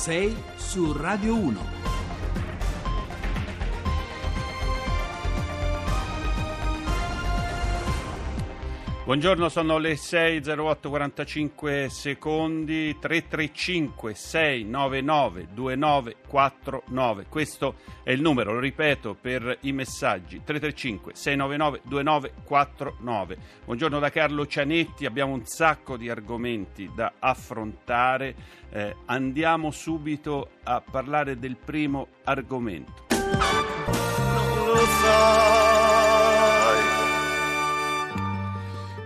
6 su Radio 1. Buongiorno, sono le 6.08.45 secondi, 335 699 2949. Questo è il numero, lo ripeto, per i messaggi. 335 699 2949. Buongiorno da Carlo Cianetti, abbiamo un sacco di argomenti da affrontare. Eh, andiamo subito a parlare del primo argomento. Non lo so.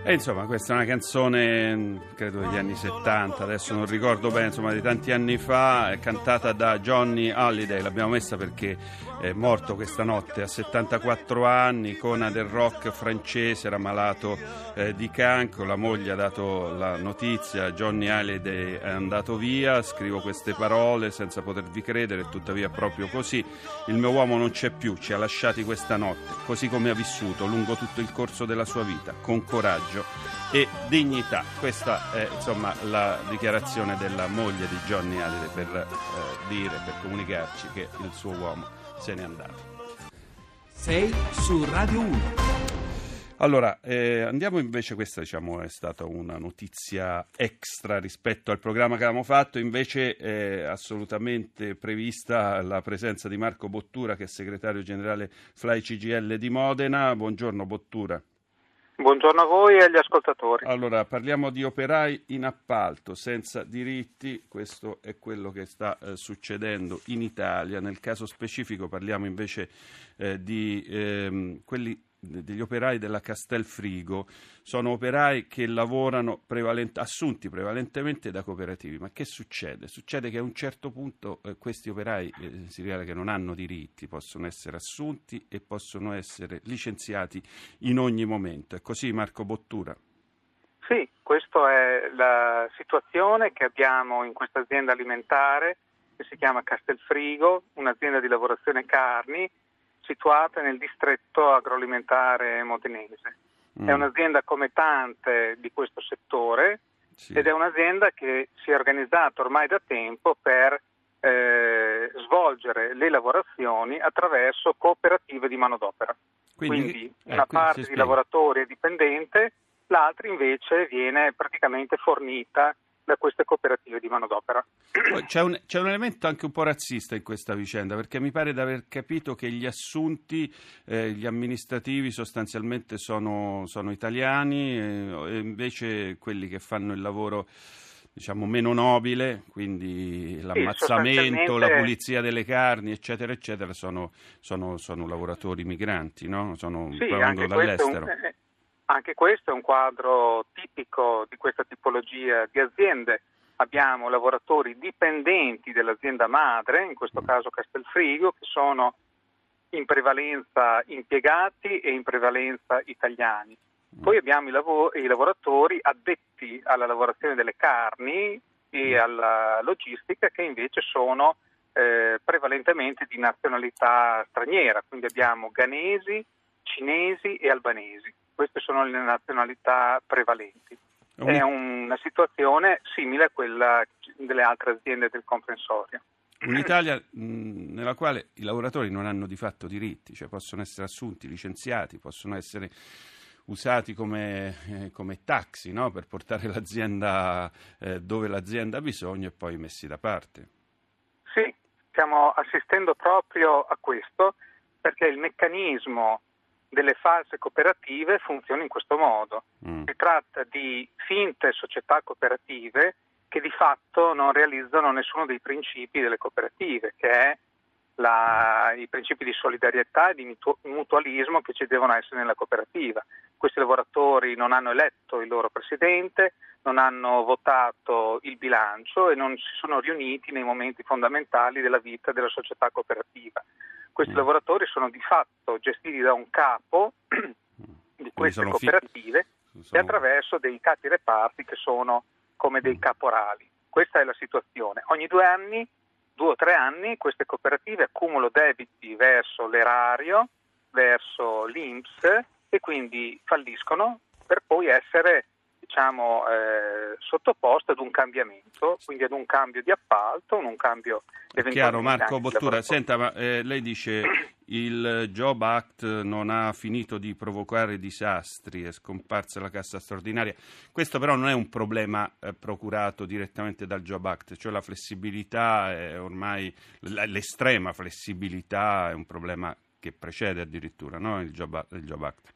E insomma, questa è una canzone, credo degli anni 70, adesso non ricordo bene, insomma, di tanti anni fa, cantata da Johnny Halliday. L'abbiamo messa perché è morto questa notte a 74 anni, icona del rock francese, era malato eh, di cancro. La moglie ha dato la notizia, Johnny Halliday è andato via. Scrivo queste parole senza potervi credere, tuttavia proprio così. Il mio uomo non c'è più, ci ha lasciati questa notte, così come ha vissuto lungo tutto il corso della sua vita, con coraggio coraggio e dignità. Questa è insomma la dichiarazione della moglie di Johnny Hallyday per eh, dire, per comunicarci che il suo uomo se n'è andato. Sei su Radio 1. Allora, eh, andiamo invece, questa diciamo è stata una notizia extra rispetto al programma che avevamo fatto, invece è assolutamente prevista la presenza di Marco Bottura che è segretario generale Fly CGL di Modena. Buongiorno Bottura. Buongiorno a voi e agli ascoltatori. Allora, parliamo di operai in appalto senza diritti, questo è quello che sta eh, succedendo in Italia. Nel caso specifico parliamo invece eh, di ehm, quelli degli operai della Castelfrigo sono operai che lavorano prevalent- assunti prevalentemente da cooperativi. Ma che succede? Succede che a un certo punto eh, questi operai eh, si rivela che non hanno diritti, possono essere assunti e possono essere licenziati in ogni momento. È così Marco Bottura? Sì, questa è la situazione che abbiamo in questa azienda alimentare che si chiama Castelfrigo, un'azienda di lavorazione carni situata nel distretto agroalimentare modenese. Mm. È un'azienda come tante di questo settore sì. ed è un'azienda che si è organizzata ormai da tempo per eh, svolgere le lavorazioni attraverso cooperative di manodopera. Quindi, Quindi una ecco, parte di lavoratori è dipendente, l'altra invece viene praticamente fornita da queste cooperative di manodopera. C'è un, c'è un, elemento anche un po' razzista in questa vicenda, perché mi pare di aver capito che gli assunti, eh, gli amministrativi sostanzialmente sono, sono italiani eh, e invece quelli che fanno il lavoro diciamo meno nobile, quindi l'ammazzamento, la pulizia delle carni, eccetera, eccetera, sono, sono, sono lavoratori migranti, no? sono, sì, vengono dall'estero. Un, eh, anche questo è un quadro tipico di questa tipologia di aziende. Abbiamo lavoratori dipendenti dell'azienda madre, in questo mm. caso Castelfrigo, che sono in prevalenza impiegati e in prevalenza italiani. Mm. Poi abbiamo i, lav- i lavoratori addetti alla lavorazione delle carni e mm. alla logistica che invece sono eh, prevalentemente di nazionalità straniera, quindi abbiamo ghanesi, cinesi e albanesi queste sono le nazionalità prevalenti. È una situazione simile a quella delle altre aziende del comprensorio. Un'Italia mh, nella quale i lavoratori non hanno di fatto diritti, cioè possono essere assunti, licenziati, possono essere usati come, eh, come taxi no? per portare l'azienda eh, dove l'azienda ha bisogno e poi messi da parte. Sì, stiamo assistendo proprio a questo perché il meccanismo delle false cooperative funziona in questo modo. Mm. Si tratta di finte società cooperative che di fatto non realizzano nessuno dei principi delle cooperative, che è la, i principi di solidarietà e di mutualismo che ci devono essere nella cooperativa. Questi lavoratori non hanno eletto il loro presidente, non hanno votato il bilancio e non si sono riuniti nei momenti fondamentali della vita della società cooperativa. Questi mm. lavoratori sono di fatto gestiti da un capo di queste cooperative fi- sono... e attraverso dei capi reparti che sono come dei mm. caporali. Questa è la situazione. Ogni due anni, due o tre anni, queste cooperative accumulano debiti verso l'erario, verso l'INPS e quindi falliscono per poi essere diciamo, eh, sottoposto ad un cambiamento, quindi ad un cambio di appalto, un cambio Chiaro, Marco Bottura, senta, ma eh, lei dice il Job Act non ha finito di provocare disastri, è scomparsa la cassa straordinaria. Questo però non è un problema eh, procurato direttamente dal Job Act, cioè la flessibilità è ormai l'estrema flessibilità è un problema che precede addirittura no? il, Job, il Job Act.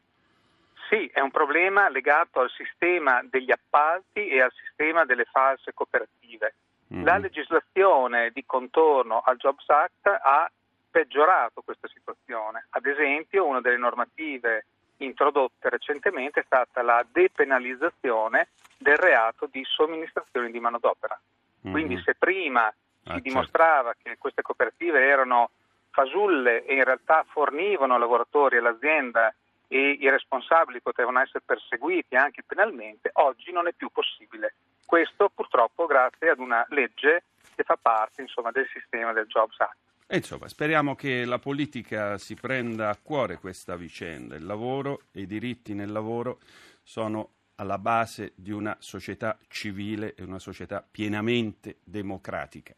Sì, è un problema legato al sistema degli appalti e al sistema delle false cooperative. Mm. La legislazione di contorno al Jobs Act ha peggiorato questa situazione. Ad esempio, una delle normative introdotte recentemente è stata la depenalizzazione del reato di somministrazione di manodopera. Mm. Quindi se prima ah, si certo. dimostrava che queste cooperative erano fasulle e in realtà fornivano lavoratori all'azienda e i responsabili potevano essere perseguiti anche penalmente, oggi non è più possibile. Questo purtroppo grazie ad una legge che fa parte insomma, del sistema del Jobs Act. E insomma, speriamo che la politica si prenda a cuore questa vicenda. Il lavoro e i diritti nel lavoro sono alla base di una società civile e una società pienamente democratica.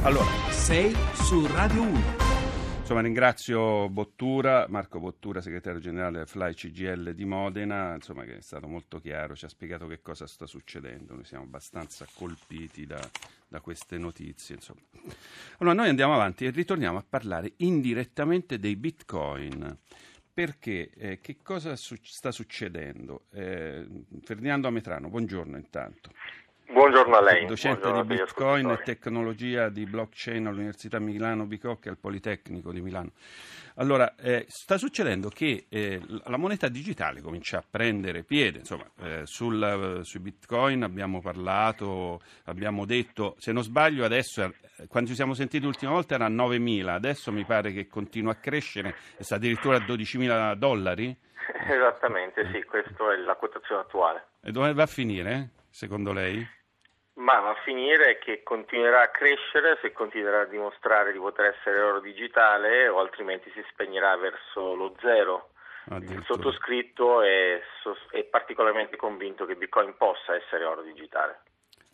Allora, sei su Radio 1. Insomma, ringrazio Bottura, Marco Bottura, segretario generale del Fly CGL di Modena, insomma, che è stato molto chiaro, ci ha spiegato che cosa sta succedendo. Noi siamo abbastanza colpiti da, da queste notizie. Insomma. Allora, noi andiamo avanti e ritorniamo a parlare indirettamente dei bitcoin. Perché? Eh, che cosa su- sta succedendo? Eh, Ferdinando Ametrano, buongiorno intanto. Buongiorno a lei. Docente Buongiorno di Bitcoin e tecnologia di blockchain all'Università Milano Bicocca e al Politecnico di Milano. Allora, eh, sta succedendo che eh, la moneta digitale comincia a prendere piede, insomma, eh, sul, sui bitcoin abbiamo parlato, abbiamo detto, se non sbaglio adesso, eh, quando ci siamo sentiti l'ultima volta era a 9.000, adesso mi pare che continua a crescere, sta addirittura a 12.000 dollari? Esattamente, sì, questa è la quotazione attuale. E dove va a finire, secondo lei? Ma va a finire che continuerà a crescere se continuerà a dimostrare di poter essere oro digitale o altrimenti si spegnerà verso lo zero. Il sottoscritto è, è particolarmente convinto che Bitcoin possa essere oro digitale.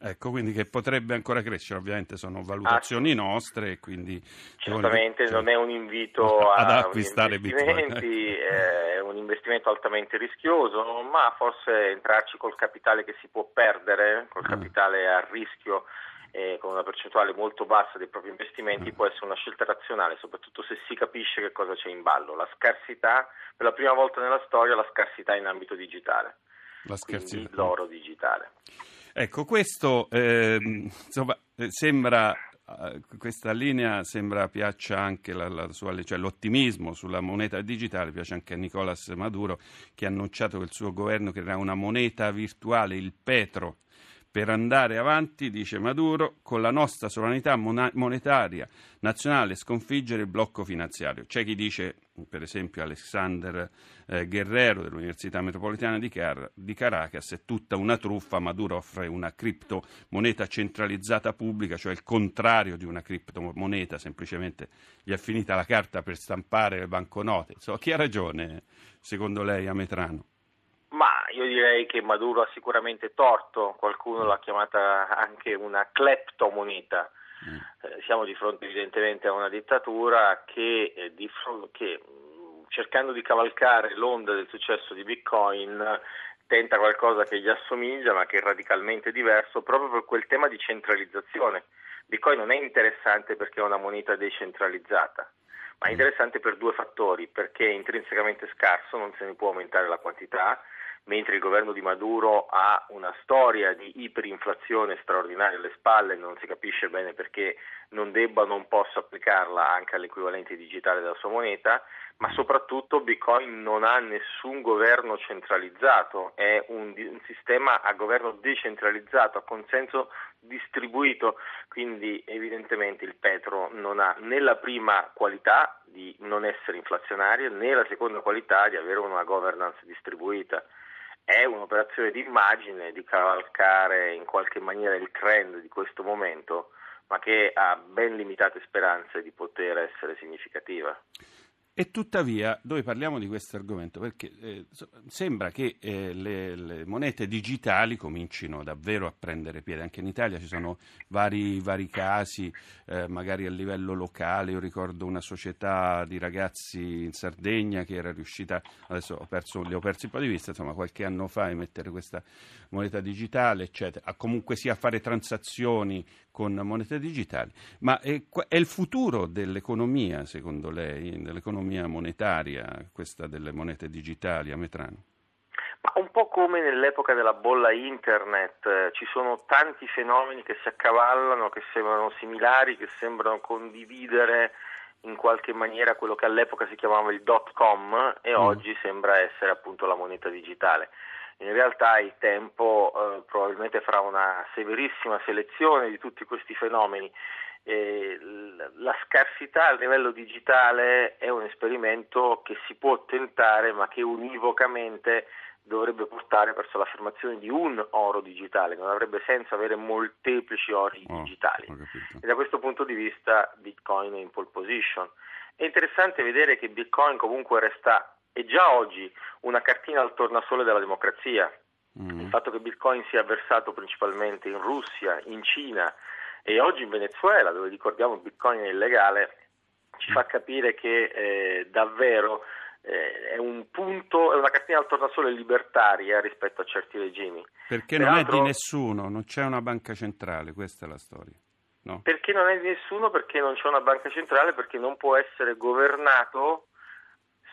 Ecco, quindi che potrebbe ancora crescere, ovviamente sono valutazioni ah, nostre, quindi... Certamente non è un invito ad acquistare investimenti, è un investimento altamente rischioso, ma forse entrarci col capitale che si può perdere, col ah. capitale a rischio e con una percentuale molto bassa dei propri investimenti ah. può essere una scelta razionale, soprattutto se si capisce che cosa c'è in ballo. La scarsità, per la prima volta nella storia, la scarsità in ambito digitale. La scarsità. Quindi l'oro digitale. Ecco, questo eh, insomma, sembra eh, questa linea sembra piaccia anche la, la sua, cioè l'ottimismo sulla moneta digitale, piace anche a Nicolas Maduro che ha annunciato che il suo governo creerà una moneta virtuale, il Petro, per andare avanti, dice Maduro, con la nostra sovranità monetaria nazionale sconfiggere il blocco finanziario. C'è chi dice, per esempio Alexander eh, Guerrero dell'Università Metropolitana di, Car- di, Caracas, è tutta una truffa, Maduro offre una criptomoneta centralizzata pubblica, cioè il contrario di una criptomoneta, semplicemente gli è finita la carta per stampare le banconote. So, chi ha ragione, secondo lei, Ametrano? Ma io direi che Maduro ha sicuramente torto, qualcuno l'ha chiamata anche una cleptomoneta. Mm. Eh, siamo di fronte evidentemente a una dittatura che, eh, di fronte, che cercando di cavalcare l'onda del successo di Bitcoin tenta qualcosa che gli assomiglia ma che è radicalmente diverso proprio per quel tema di centralizzazione. Bitcoin non è interessante perché è una moneta decentralizzata, ma è mm. interessante per due fattori, perché è intrinsecamente scarso, non se ne può aumentare la quantità, mentre il governo di Maduro ha una storia di iperinflazione straordinaria alle spalle, non si capisce bene perché non debba o non possa applicarla anche all'equivalente digitale della sua moneta, ma soprattutto Bitcoin non ha nessun governo centralizzato, è un, un sistema a governo decentralizzato, a consenso distribuito, quindi evidentemente il Petro non ha né la prima qualità di non essere inflazionario né la seconda qualità di avere una governance distribuita è un'operazione di immagine, di cavalcare in qualche maniera il trend di questo momento, ma che ha ben limitate speranze di poter essere significativa. E tuttavia, noi parliamo di questo argomento perché eh, sembra che eh, le, le, monete digitali comincino davvero a prendere piede. Anche in Italia ci sono vari, vari casi, eh, magari a livello locale. Io ricordo una società di ragazzi in Sardegna che era riuscita, adesso ho perso, li ho persi un po' di vista, insomma, qualche anno fa a emettere questa moneta digitale, eccetera. A comunque sia fare transazioni con monete digitali. Ma è, è il futuro dell'economia, secondo lei, dell'economia l'economia monetaria, questa delle monete digitali a Metrano? Ma un po' come nell'epoca della bolla internet, eh, ci sono tanti fenomeni che si accavallano, che sembrano similari, che sembrano condividere in qualche maniera quello che all'epoca si chiamava il dot com e mm. oggi sembra essere appunto la moneta digitale. In realtà il tempo eh, probabilmente farà una severissima selezione di tutti questi fenomeni eh, la scarsità a livello digitale è un esperimento che si può tentare ma che univocamente dovrebbe portare verso l'affermazione di un oro digitale, non avrebbe senso avere molteplici ori oh, digitali. E da questo punto di vista Bitcoin è in pole position. È interessante vedere che Bitcoin comunque resta, è già oggi, una cartina al tornasole della democrazia. Mm. Il fatto che Bitcoin sia versato principalmente in Russia, in Cina, e oggi in Venezuela, dove ricordiamo il bitcoin è illegale, ci fa capire che eh, davvero eh, è un punto, è una cartina al tornasole libertaria rispetto a certi regimi. Perché non è di nessuno, non c'è una banca centrale, questa è la storia. No. Perché non è di nessuno, perché non c'è una banca centrale, perché non può essere governato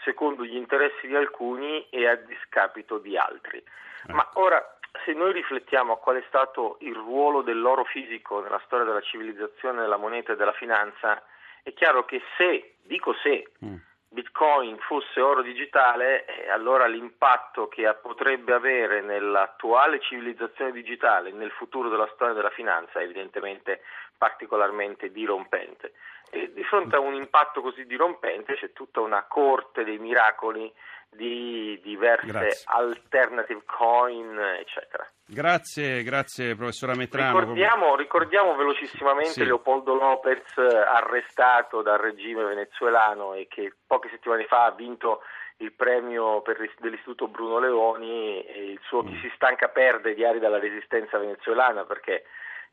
secondo gli interessi di alcuni e a discapito di altri. Ecco. Ma ora se noi riflettiamo a qual è stato il ruolo dell'oro fisico nella storia della civilizzazione, della moneta e della finanza, è chiaro che se, dico se, mm. Bitcoin fosse oro digitale, eh, allora l'impatto che potrebbe avere nell'attuale civilizzazione digitale, nel futuro della storia della finanza, è evidentemente particolarmente dirompente. E di fronte a un impatto così dirompente c'è tutta una corte dei miracoli di diverse grazie. alternative coin, eccetera. Grazie, grazie professor Ametrano. Ricordiamo, ricordiamo velocissimamente sì. Leopoldo Lopez arrestato dal regime venezuelano e che poche settimane fa ha vinto il premio per, dell'Istituto Bruno Leoni e il suo mm. Chi si stanca perde diari dalla resistenza venezuelana perché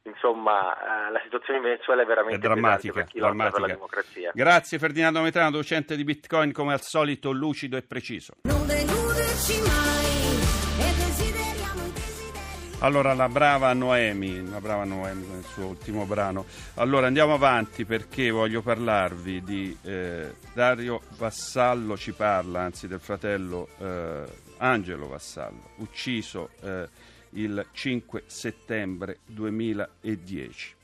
insomma eh, la situazione in Venezuela è veramente è drammatica, per chi drammatica. per la democrazia. Grazie Ferdinando Metrano, docente di Bitcoin come al solito lucido e preciso. Non deluderci mai allora, la brava Noemi, la brava Noemi con il suo ultimo brano. Allora, andiamo avanti perché voglio parlarvi di eh, Dario Vassallo, ci parla, anzi del fratello eh, Angelo Vassallo, ucciso eh, il 5 settembre 2010.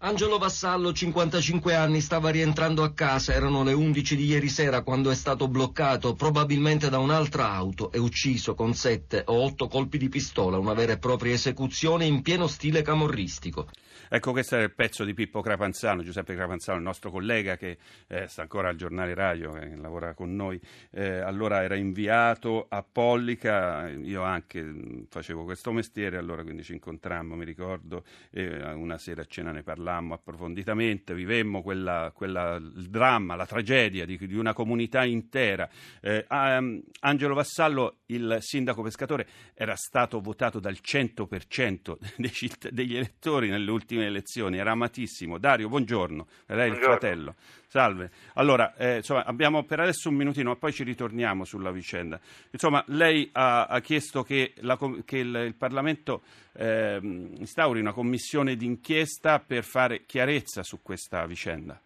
Angelo Vassallo, 55 anni, stava rientrando a casa. Erano le 11 di ieri sera quando è stato bloccato, probabilmente da un'altra auto, e ucciso con sette o otto colpi di pistola, una vera e propria esecuzione in pieno stile camorristico. Ecco, questo è il pezzo di Pippo Crapanzano, Giuseppe Crapanzano, il nostro collega che eh, sta ancora al giornale radio, che lavora con noi. Eh, allora era inviato a Pollica, io anche mm, facevo questo mestiere, allora quindi ci incontrammo, mi ricordo, e una sera a cena ne parlammo approfonditamente, vivemmo quella, quella, il dramma, la tragedia di, di una comunità intera. Eh, um, Angelo Vassallo, il sindaco pescatore, era stato votato dal 100% dei citt- degli elettori nelle ultime ultime elezioni, era amatissimo. Dario, buongiorno, lei è il fratello. Salve. Allora, eh, insomma, abbiamo per adesso un minutino, ma poi ci ritorniamo sulla vicenda. Insomma, lei ha, ha chiesto che, la, che il, il, Parlamento eh, instauri una commissione d'inchiesta per fare chiarezza su questa vicenda.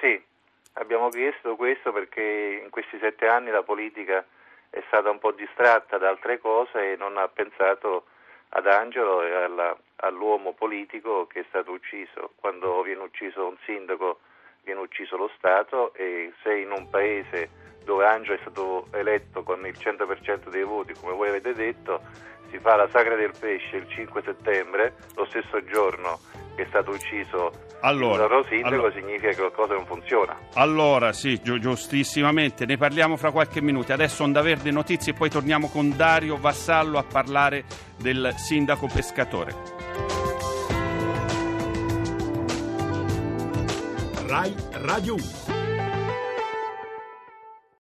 Sì, abbiamo chiesto questo perché in questi sette anni la politica è stata un po' distratta da altre cose e non ha pensato ad Angelo e alla, all'uomo politico che è stato ucciso. Quando viene ucciso un sindaco viene ucciso lo Stato e se in un paese dove Angelo è stato eletto con il 100% dei voti, come voi avete detto, si fa la sagra del pesce il 5 settembre, lo stesso giorno che è stato ucciso allora, il loro sindaco, allora, significa che qualcosa non funziona. Allora, sì, gi- giustissimamente, ne parliamo fra qualche minuto. Adesso Onda Verde Notizie e poi torniamo con Dario Vassallo a parlare del sindaco pescatore. Rai Radio 1